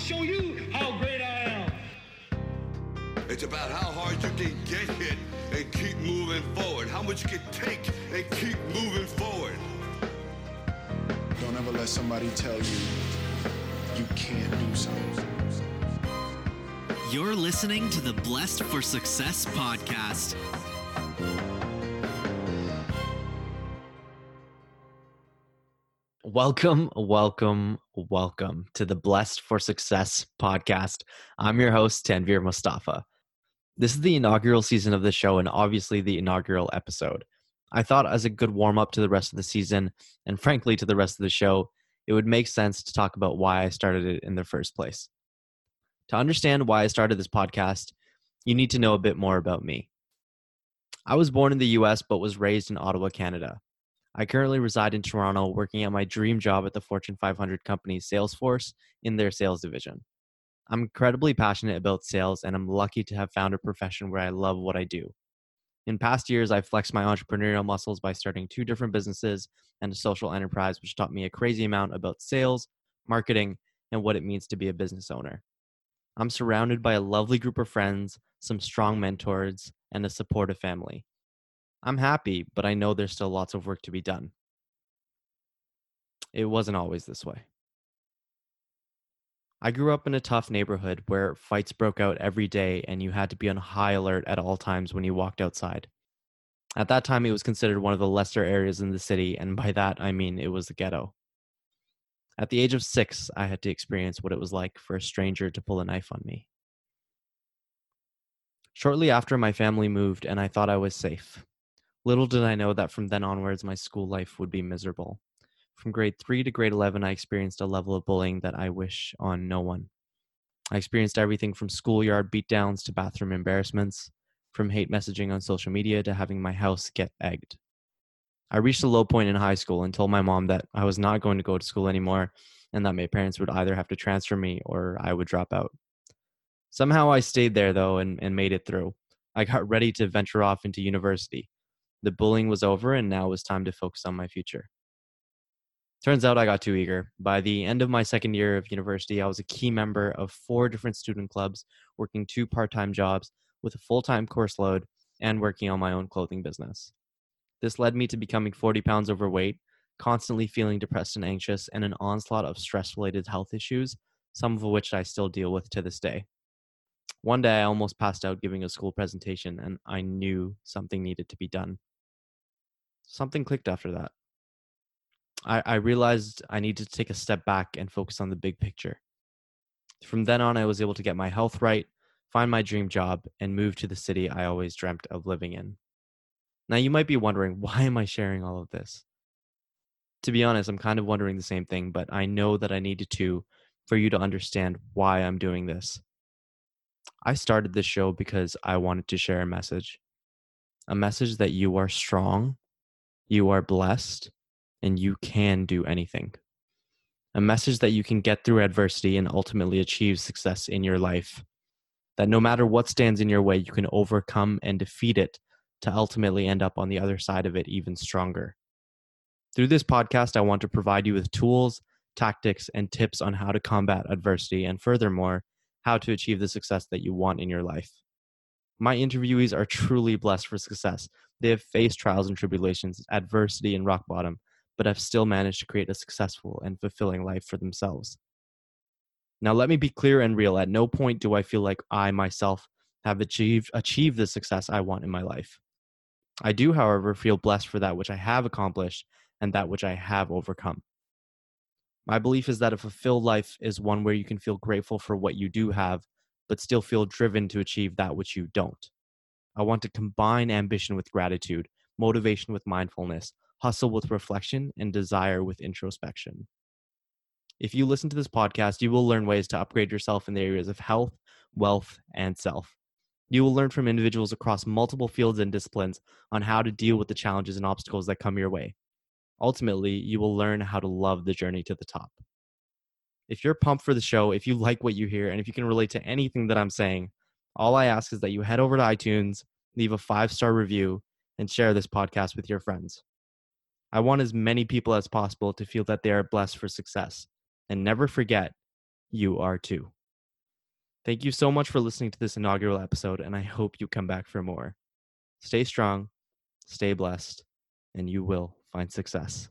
show you how great I am. It's about how hard you can get hit and keep moving forward. How much you can take and keep moving forward. Don't ever let somebody tell you you can't do something. You're listening to the Blessed for Success podcast. Welcome, welcome, welcome to the Blessed for Success podcast. I'm your host, Tanvir Mustafa. This is the inaugural season of the show and obviously the inaugural episode. I thought, as a good warm up to the rest of the season, and frankly to the rest of the show, it would make sense to talk about why I started it in the first place. To understand why I started this podcast, you need to know a bit more about me. I was born in the US but was raised in Ottawa, Canada. I currently reside in Toronto working at my dream job at the Fortune 500 company Salesforce in their sales division. I'm incredibly passionate about sales and I'm lucky to have found a profession where I love what I do. In past years, I've flexed my entrepreneurial muscles by starting two different businesses and a social enterprise, which taught me a crazy amount about sales, marketing, and what it means to be a business owner. I'm surrounded by a lovely group of friends, some strong mentors, and a supportive family. I'm happy, but I know there's still lots of work to be done. It wasn't always this way. I grew up in a tough neighborhood where fights broke out every day and you had to be on high alert at all times when you walked outside. At that time, it was considered one of the lesser areas in the city, and by that I mean it was the ghetto. At the age of six, I had to experience what it was like for a stranger to pull a knife on me. Shortly after, my family moved, and I thought I was safe. Little did I know that from then onwards, my school life would be miserable. From grade 3 to grade 11, I experienced a level of bullying that I wish on no one. I experienced everything from schoolyard beatdowns to bathroom embarrassments, from hate messaging on social media to having my house get egged. I reached a low point in high school and told my mom that I was not going to go to school anymore and that my parents would either have to transfer me or I would drop out. Somehow I stayed there though and, and made it through. I got ready to venture off into university. The bullying was over and now it was time to focus on my future. Turns out I got too eager. By the end of my second year of university, I was a key member of four different student clubs, working two part time jobs with a full time course load and working on my own clothing business. This led me to becoming 40 pounds overweight, constantly feeling depressed and anxious, and an onslaught of stress related health issues, some of which I still deal with to this day. One day I almost passed out giving a school presentation, and I knew something needed to be done. Something clicked after that. I, I realized I needed to take a step back and focus on the big picture. From then on, I was able to get my health right, find my dream job, and move to the city I always dreamt of living in. Now, you might be wondering, why am I sharing all of this? To be honest, I'm kind of wondering the same thing, but I know that I needed to for you to understand why I'm doing this. I started this show because I wanted to share a message a message that you are strong, you are blessed, and you can do anything. A message that you can get through adversity and ultimately achieve success in your life. That no matter what stands in your way, you can overcome and defeat it to ultimately end up on the other side of it even stronger. Through this podcast, I want to provide you with tools, tactics, and tips on how to combat adversity and, furthermore, how to achieve the success that you want in your life. My interviewees are truly blessed for success. They have faced trials and tribulations, adversity, and rock bottom, but have still managed to create a successful and fulfilling life for themselves. Now, let me be clear and real. At no point do I feel like I myself have achieved achieved the success I want in my life. I do, however, feel blessed for that which I have accomplished and that which I have overcome. My belief is that a fulfilled life is one where you can feel grateful for what you do have, but still feel driven to achieve that which you don't. I want to combine ambition with gratitude, motivation with mindfulness, hustle with reflection, and desire with introspection. If you listen to this podcast, you will learn ways to upgrade yourself in the areas of health, wealth, and self. You will learn from individuals across multiple fields and disciplines on how to deal with the challenges and obstacles that come your way. Ultimately, you will learn how to love the journey to the top. If you're pumped for the show, if you like what you hear, and if you can relate to anything that I'm saying, all I ask is that you head over to iTunes, leave a five star review, and share this podcast with your friends. I want as many people as possible to feel that they are blessed for success. And never forget, you are too. Thank you so much for listening to this inaugural episode, and I hope you come back for more. Stay strong, stay blessed, and you will find success.